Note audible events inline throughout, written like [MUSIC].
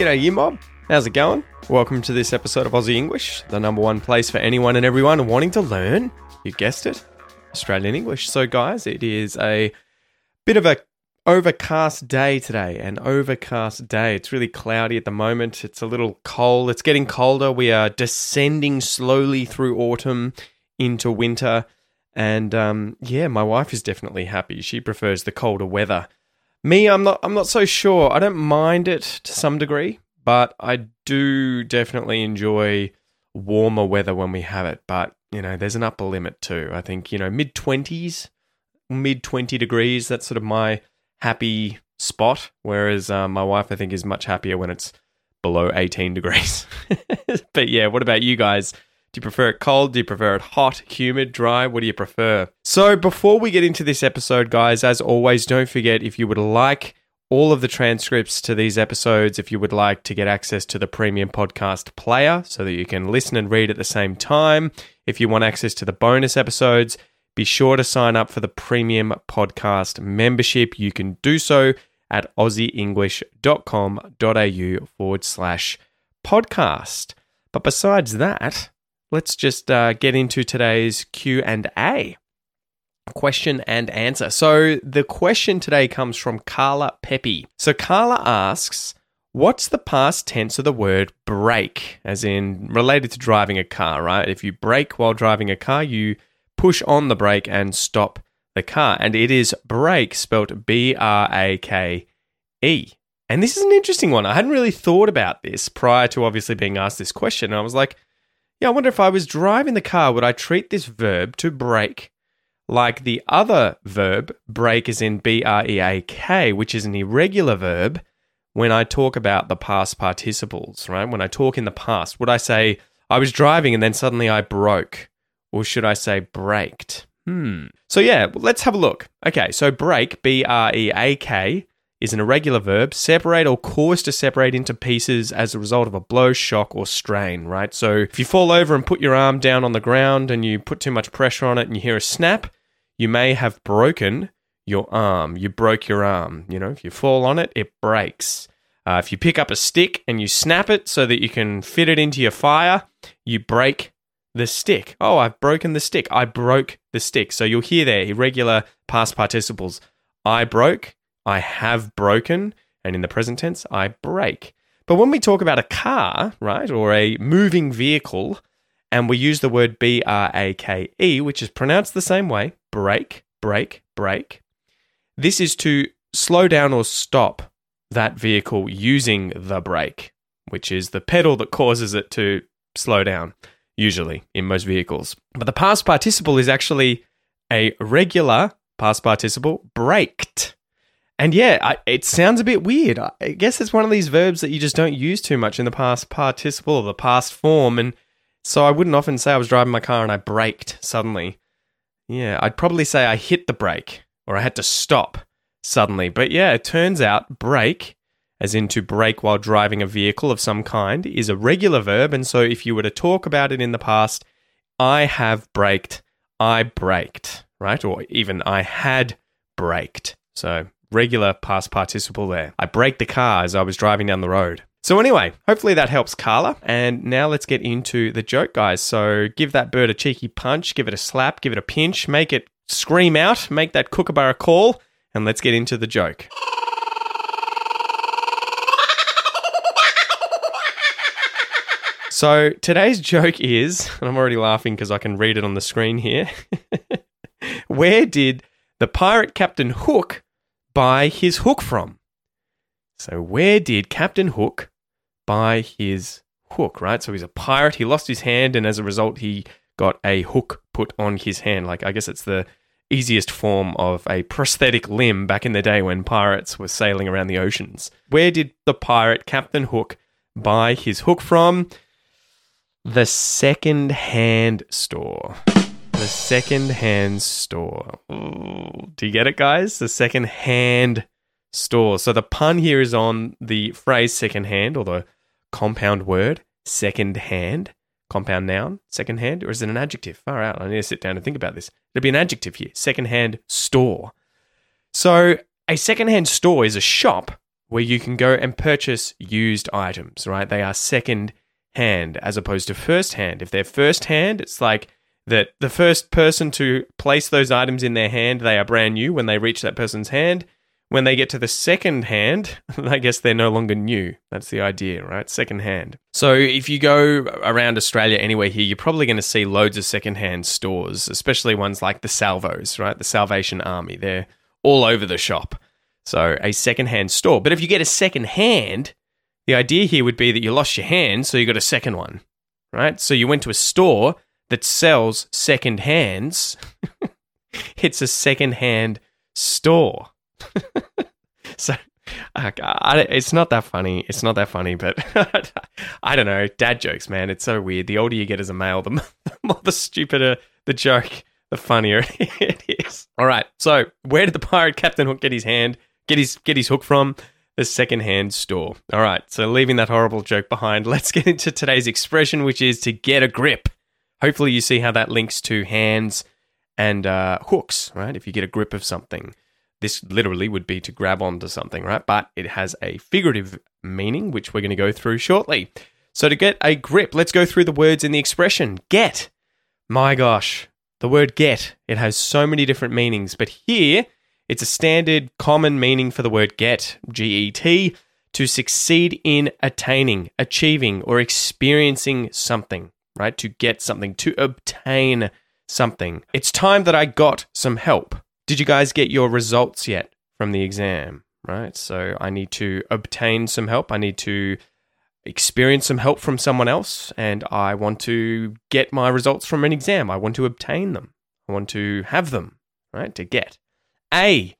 G'day, you mob. How's it going? Welcome to this episode of Aussie English, the number one place for anyone and everyone wanting to learn, you guessed it, Australian English. So, guys, it is a bit of a overcast day today, an overcast day. It's really cloudy at the moment. It's a little cold. It's getting colder. We are descending slowly through autumn into winter. And um, yeah, my wife is definitely happy. She prefers the colder weather. Me, I'm not. I'm not so sure. I don't mind it to some degree, but I do definitely enjoy warmer weather when we have it. But you know, there's an upper limit too. I think you know, mid twenties, mid twenty degrees. That's sort of my happy spot. Whereas uh, my wife, I think, is much happier when it's below eighteen degrees. [LAUGHS] but yeah, what about you guys? Do you prefer it cold? Do you prefer it hot, humid, dry? What do you prefer? So, before we get into this episode, guys, as always, don't forget if you would like all of the transcripts to these episodes, if you would like to get access to the premium podcast player so that you can listen and read at the same time, if you want access to the bonus episodes, be sure to sign up for the premium podcast membership. You can do so at aussieenglish.com.au forward slash podcast. But besides that, let's just uh, get into today's Q and A. Question and answer. So the question today comes from Carla Pepe. So Carla asks, "What's the past tense of the word brake?" As in related to driving a car, right? If you brake while driving a car, you push on the brake and stop the car, and it is brake spelled B R A K E. And this is an interesting one. I hadn't really thought about this prior to obviously being asked this question. And I was like, yeah, I wonder if I was driving the car, would I treat this verb to break like the other verb, break is in B R E A K, which is an irregular verb when I talk about the past participles, right? When I talk in the past, would I say, I was driving and then suddenly I broke? Or should I say braked? Hmm. So, yeah, let's have a look. Okay, so break, B R E A K, is an irregular verb, separate or cause to separate into pieces as a result of a blow, shock, or strain, right? So if you fall over and put your arm down on the ground and you put too much pressure on it and you hear a snap, you may have broken your arm. You broke your arm. You know, if you fall on it, it breaks. Uh, if you pick up a stick and you snap it so that you can fit it into your fire, you break the stick. Oh, I've broken the stick. I broke the stick. So you'll hear there irregular past participles. I broke, I have broken, and in the present tense, I break. But when we talk about a car, right, or a moving vehicle, and we use the word B R A K E, which is pronounced the same way break, break, break, this is to slow down or stop that vehicle using the brake, which is the pedal that causes it to slow down, usually in most vehicles. But the past participle is actually a regular past participle, braked. And yeah, I, it sounds a bit weird. I guess it's one of these verbs that you just don't use too much in the past participle or the past form. And so I wouldn't often say I was driving my car and I braked suddenly. Yeah, I'd probably say I hit the brake or I had to stop suddenly. But yeah, it turns out brake, as in to brake while driving a vehicle of some kind, is a regular verb. And so if you were to talk about it in the past, I have braked, I braked, right? Or even I had braked. So regular past participle there. I braked the car as I was driving down the road. So, anyway, hopefully that helps Carla. And now let's get into the joke, guys. So, give that bird a cheeky punch, give it a slap, give it a pinch, make it scream out, make that kookaburra call, and let's get into the joke. So, today's joke is, and I'm already laughing because I can read it on the screen here. [LAUGHS] Where did the pirate Captain Hook buy his hook from? So, where did Captain Hook buy his hook, right? So, he's a pirate. He lost his hand, and as a result, he got a hook put on his hand. Like, I guess it's the easiest form of a prosthetic limb back in the day when pirates were sailing around the oceans. Where did the pirate Captain Hook buy his hook from? The second hand store. The second hand store. Ooh, do you get it, guys? The second hand store. So the pun here is on the phrase second hand or the compound word second hand. Compound noun, second hand, or is it an adjective? Far out. I need to sit down and think about this. It'd be an adjective here. Second hand store. So a second hand store is a shop where you can go and purchase used items, right? They are second hand as opposed to first hand. If they're first hand, it's like that the first person to place those items in their hand, they are brand new when they reach that person's hand. When they get to the second hand, [LAUGHS] I guess they're no longer new. That's the idea, right? Second hand. So if you go around Australia anywhere here, you're probably going to see loads of second hand stores, especially ones like the Salvos, right? The Salvation Army. They're all over the shop. So a second hand store. But if you get a second hand, the idea here would be that you lost your hand, so you got a second one, right? So you went to a store that sells second hands. [LAUGHS] it's a second hand store. [LAUGHS] so I, it's not that funny. It's not that funny, but [LAUGHS] I don't know. Dad jokes, man. It's so weird. The older you get as a male, the more the stupider the joke, the funnier it is. All right. So where did the pirate Captain Hook get his hand? Get his get his hook from? the secondhand store. All right, so leaving that horrible joke behind, let's get into today's expression, which is to get a grip. Hopefully, you see how that links to hands and uh, hooks, right? If you get a grip of something, this literally would be to grab onto something, right? But it has a figurative meaning, which we're going to go through shortly. So, to get a grip, let's go through the words in the expression get. My gosh, the word get, it has so many different meanings, but here it's a standard common meaning for the word get, G E T, to succeed in attaining, achieving, or experiencing something, right? To get something, to obtain something. It's time that I got some help. Did you guys get your results yet from the exam, right? So I need to obtain some help. I need to experience some help from someone else, and I want to get my results from an exam. I want to obtain them. I want to have them, right? To get. A.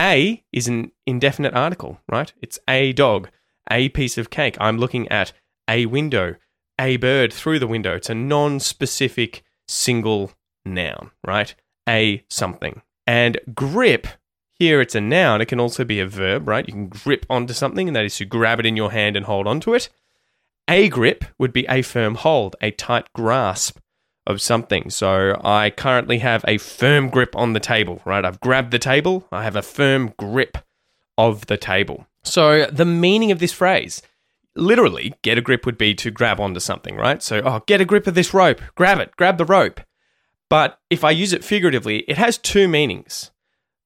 A is an indefinite article, right? It's a dog, a piece of cake. I'm looking at a window, a bird through the window. It's a non specific single noun, right? A something. And grip, here it's a noun. It can also be a verb, right? You can grip onto something, and that is to grab it in your hand and hold onto it. A grip would be a firm hold, a tight grasp of something. So I currently have a firm grip on the table, right? I've grabbed the table, I have a firm grip of the table. So the meaning of this phrase, literally, get a grip would be to grab onto something, right? So, oh, get a grip of this rope, grab it, grab the rope. But if I use it figuratively, it has two meanings.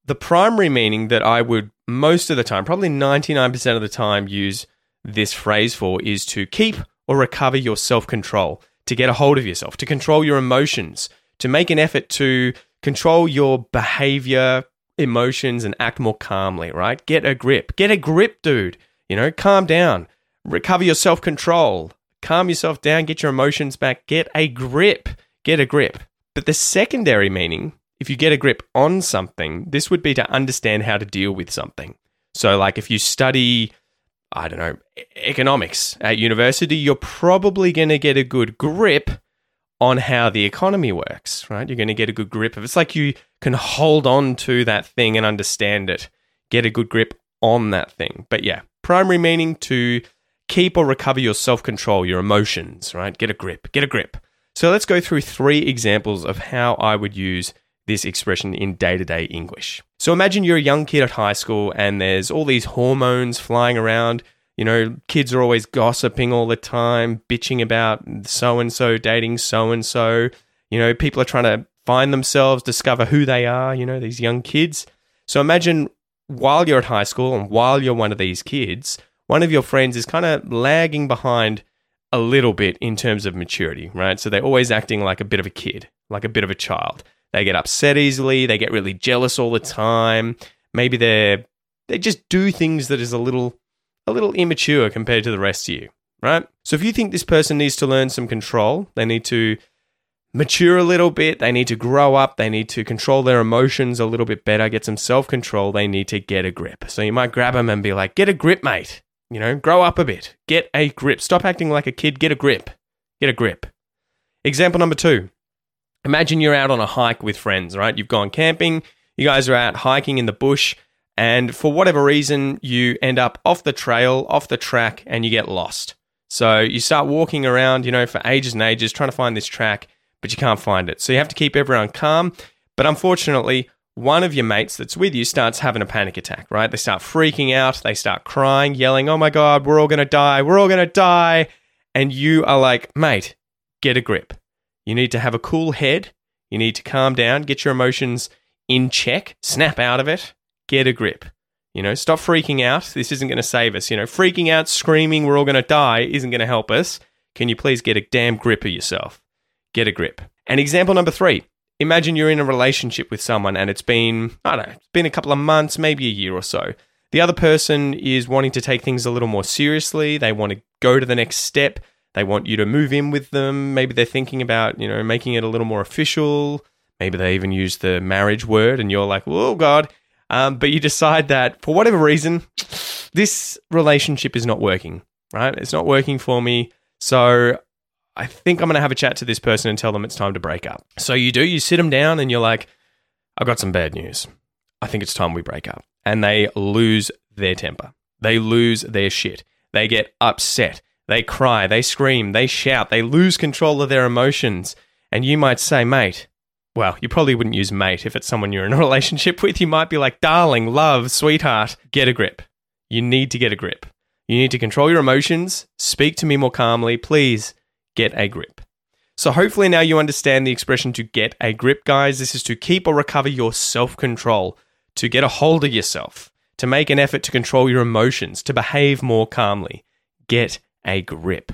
The primary meaning that I would most of the time, probably 99% of the time, use this phrase for is to keep or recover your self control to get a hold of yourself, to control your emotions, to make an effort to control your behavior, emotions, and act more calmly, right? Get a grip. Get a grip, dude. You know, calm down. Recover your self control. Calm yourself down. Get your emotions back. Get a grip. Get a grip. But the secondary meaning, if you get a grip on something, this would be to understand how to deal with something. So, like if you study I don't know, economics at university, you're probably going to get a good grip on how the economy works, right? You're going to get a good grip of It's like you can hold on to that thing and understand it, get a good grip on that thing. But yeah, primary meaning to keep or recover your self control, your emotions, right? Get a grip, get a grip. So let's go through three examples of how I would use this expression in day to day English. So imagine you're a young kid at high school and there's all these hormones flying around. You know, kids are always gossiping all the time, bitching about so and so dating so and so. You know, people are trying to find themselves, discover who they are, you know, these young kids. So imagine while you're at high school and while you're one of these kids, one of your friends is kind of lagging behind a little bit in terms of maturity, right? So they're always acting like a bit of a kid, like a bit of a child. They get upset easily. They get really jealous all the time. Maybe they're they just do things that is a little a little immature compared to the rest of you, right? So if you think this person needs to learn some control, they need to mature a little bit. They need to grow up. They need to control their emotions a little bit better, get some self control. They need to get a grip. So you might grab them and be like, get a grip, mate. You know, grow up a bit. Get a grip. Stop acting like a kid. Get a grip. Get a grip. Example number two Imagine you're out on a hike with friends, right? You've gone camping. You guys are out hiking in the bush. And for whatever reason, you end up off the trail, off the track, and you get lost. So you start walking around, you know, for ages and ages trying to find this track but you can't find it. So you have to keep everyone calm. But unfortunately, one of your mates that's with you starts having a panic attack, right? They start freaking out, they start crying, yelling, Oh my God, we're all going to die, we're all going to die. And you are like, Mate, get a grip. You need to have a cool head. You need to calm down, get your emotions in check, snap out of it, get a grip. You know, stop freaking out. This isn't going to save us. You know, freaking out, screaming, we're all going to die isn't going to help us. Can you please get a damn grip of yourself? get a grip. And example number three imagine you're in a relationship with someone and it's been, I don't know, it's been a couple of months, maybe a year or so. The other person is wanting to take things a little more seriously. They want to go to the next step. They want you to move in with them. Maybe they're thinking about, you know, making it a little more official. Maybe they even use the marriage word and you're like, oh, God. Um, but you decide that for whatever reason, this relationship is not working, right? It's not working for me. So I think I'm going to have a chat to this person and tell them it's time to break up. So you do, you sit them down and you're like, I've got some bad news. I think it's time we break up. And they lose their temper. They lose their shit. They get upset. They cry. They scream. They shout. They lose control of their emotions. And you might say, mate, well, you probably wouldn't use mate if it's someone you're in a [LAUGHS] relationship with. You might be like, darling, love, sweetheart, get a grip. You need to get a grip. You need to control your emotions. Speak to me more calmly. Please get a grip. So, hopefully, now you understand the expression to get a grip, guys. This is to keep or recover your self control, to get a hold of yourself, to make an effort to control your emotions, to behave more calmly. Get a grip.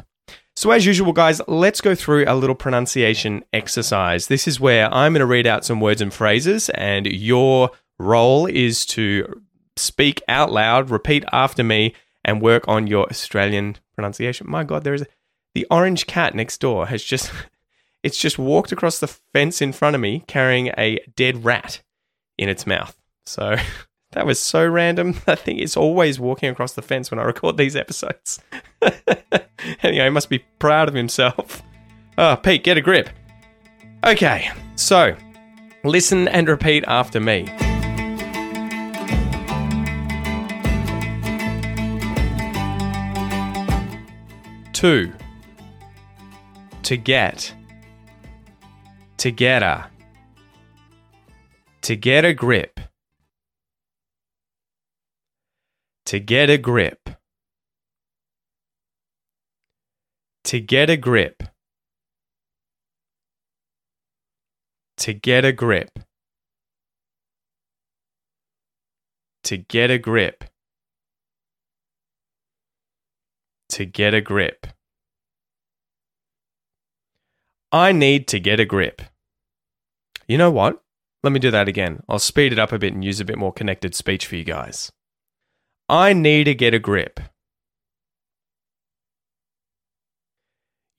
So, as usual, guys, let's go through a little pronunciation exercise. This is where I'm going to read out some words and phrases, and your role is to speak out loud, repeat after me, and work on your Australian pronunciation. My God, there is a the orange cat next door has just [LAUGHS] it's just walked across the fence in front of me carrying a dead rat in its mouth. So [LAUGHS] that was so random. [LAUGHS] I think it's always walking across the fence when I record these episodes. anyway, he must be proud of himself. Oh, Pete, get a grip. Okay, so listen and repeat after me. Two to get, together, to get a grip, to get a grip, to get a grip, to get a grip, to get a grip, to get a grip. I need to get a grip. You know what? Let me do that again. I'll speed it up a bit and use a bit more connected speech for you guys. I need to get a grip.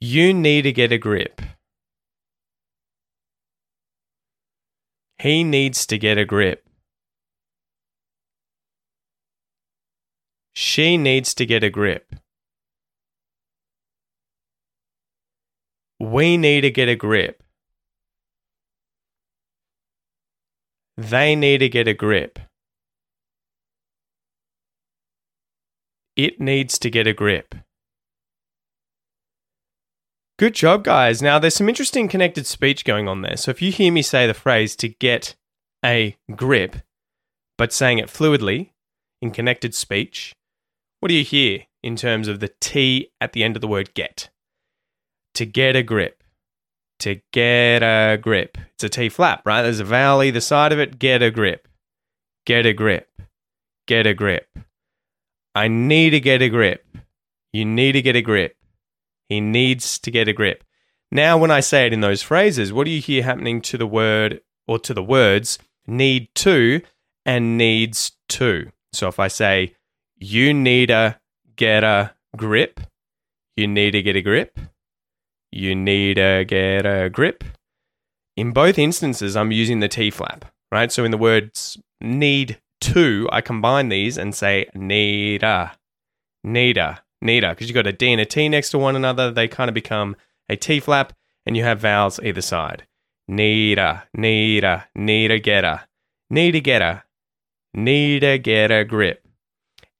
You need to get a grip. He needs to get a grip. She needs to get a grip. We need to get a grip. They need to get a grip. It needs to get a grip. Good job, guys. Now, there's some interesting connected speech going on there. So, if you hear me say the phrase to get a grip, but saying it fluidly in connected speech, what do you hear in terms of the T at the end of the word get? To get a grip. To get a grip. It's a T flap, right? There's a vowel either side of it. Get a grip. Get a grip. Get a grip. I need to get a grip. You need to get a grip. He needs to get a grip. Now, when I say it in those phrases, what do you hear happening to the word or to the words need to and needs to? So if I say, you need to get a grip, you need to get a grip, you need to get a grip. in both instances, I'm using the T flap, right? So in the words need to, I combine these and say needa, needa, needa, because you've got a D and a T next to one another. They kind of become a T flap, and you have vowels either side. Needa, needa, needa geta, needa geta, needa get a grip.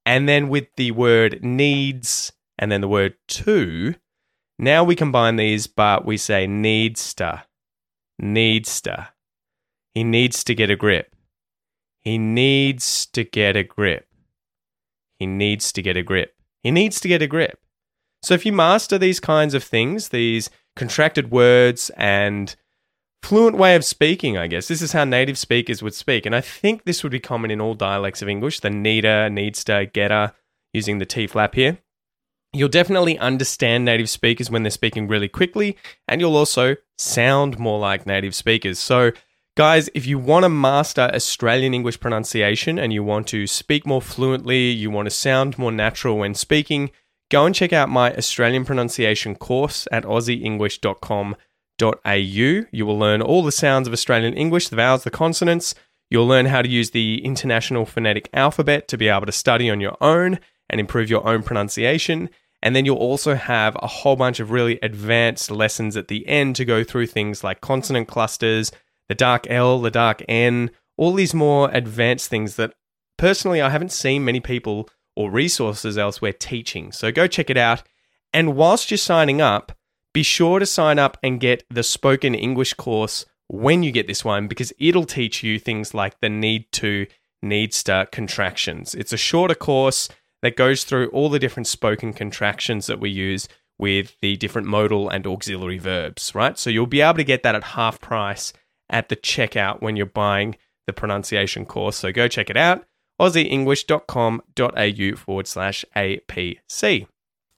And then with the word needs and then the word to, now we combine these, but we say needs to, needs to. He needs to get a grip. He needs to get a grip. He needs to get a grip. He needs to get a grip. So if you master these kinds of things, these contracted words and fluent way of speaking, I guess. This is how native speakers would speak. And I think this would be common in all dialects of English the needer, needs to, getter, using the T flap here. You'll definitely understand native speakers when they're speaking really quickly, and you'll also sound more like native speakers. So, guys, if you want to master Australian English pronunciation and you want to speak more fluently, you want to sound more natural when speaking, go and check out my Australian pronunciation course at aussieenglish.com.au. You will learn all the sounds of Australian English, the vowels, the consonants. You'll learn how to use the International Phonetic Alphabet to be able to study on your own and improve your own pronunciation. And then you'll also have a whole bunch of really advanced lessons at the end to go through things like consonant clusters, the dark L, the dark N, all these more advanced things that personally I haven't seen many people or resources elsewhere teaching. So go check it out. And whilst you're signing up, be sure to sign up and get the spoken English course when you get this one because it'll teach you things like the need to, needs to contractions. It's a shorter course that goes through all the different spoken contractions that we use with the different modal and auxiliary verbs, right? So you'll be able to get that at half price at the checkout when you're buying the pronunciation course. So go check it out aussieenglish.com.au forward slash APC.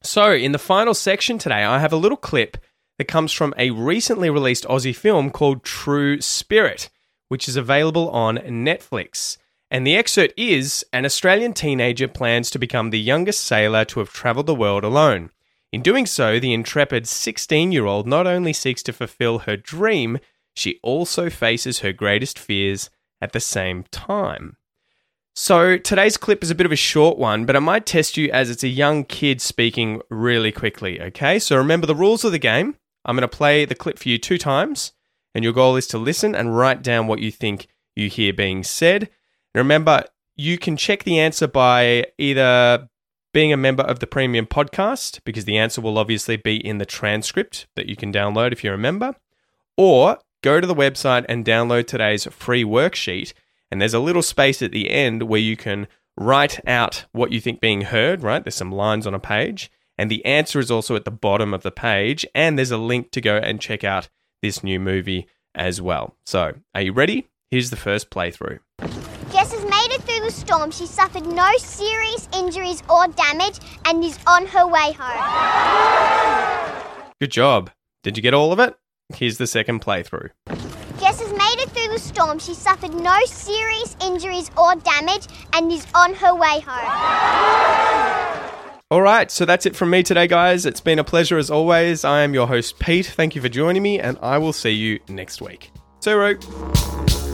So, in the final section today, I have a little clip that comes from a recently released Aussie film called True Spirit, which is available on Netflix. And the excerpt is An Australian teenager plans to become the youngest sailor to have travelled the world alone. In doing so, the intrepid 16 year old not only seeks to fulfill her dream, she also faces her greatest fears at the same time. So, today's clip is a bit of a short one, but I might test you as it's a young kid speaking really quickly, okay? So, remember the rules of the game. I'm going to play the clip for you two times, and your goal is to listen and write down what you think you hear being said. Remember, you can check the answer by either being a member of the premium podcast, because the answer will obviously be in the transcript that you can download if you're a member, or go to the website and download today's free worksheet. And there's a little space at the end where you can write out what you think being heard, right? There's some lines on a page. And the answer is also at the bottom of the page. And there's a link to go and check out this new movie as well. So, are you ready? Here's the first playthrough the storm, she suffered no serious injuries or damage and is on her way home. Good job. Did you get all of it? Here's the second playthrough. Jess has made it through the storm. She suffered no serious injuries or damage and is on her way home. All right, so that's it from me today, guys. It's been a pleasure as always. I am your host, Pete. Thank you for joining me, and I will see you next week. See you.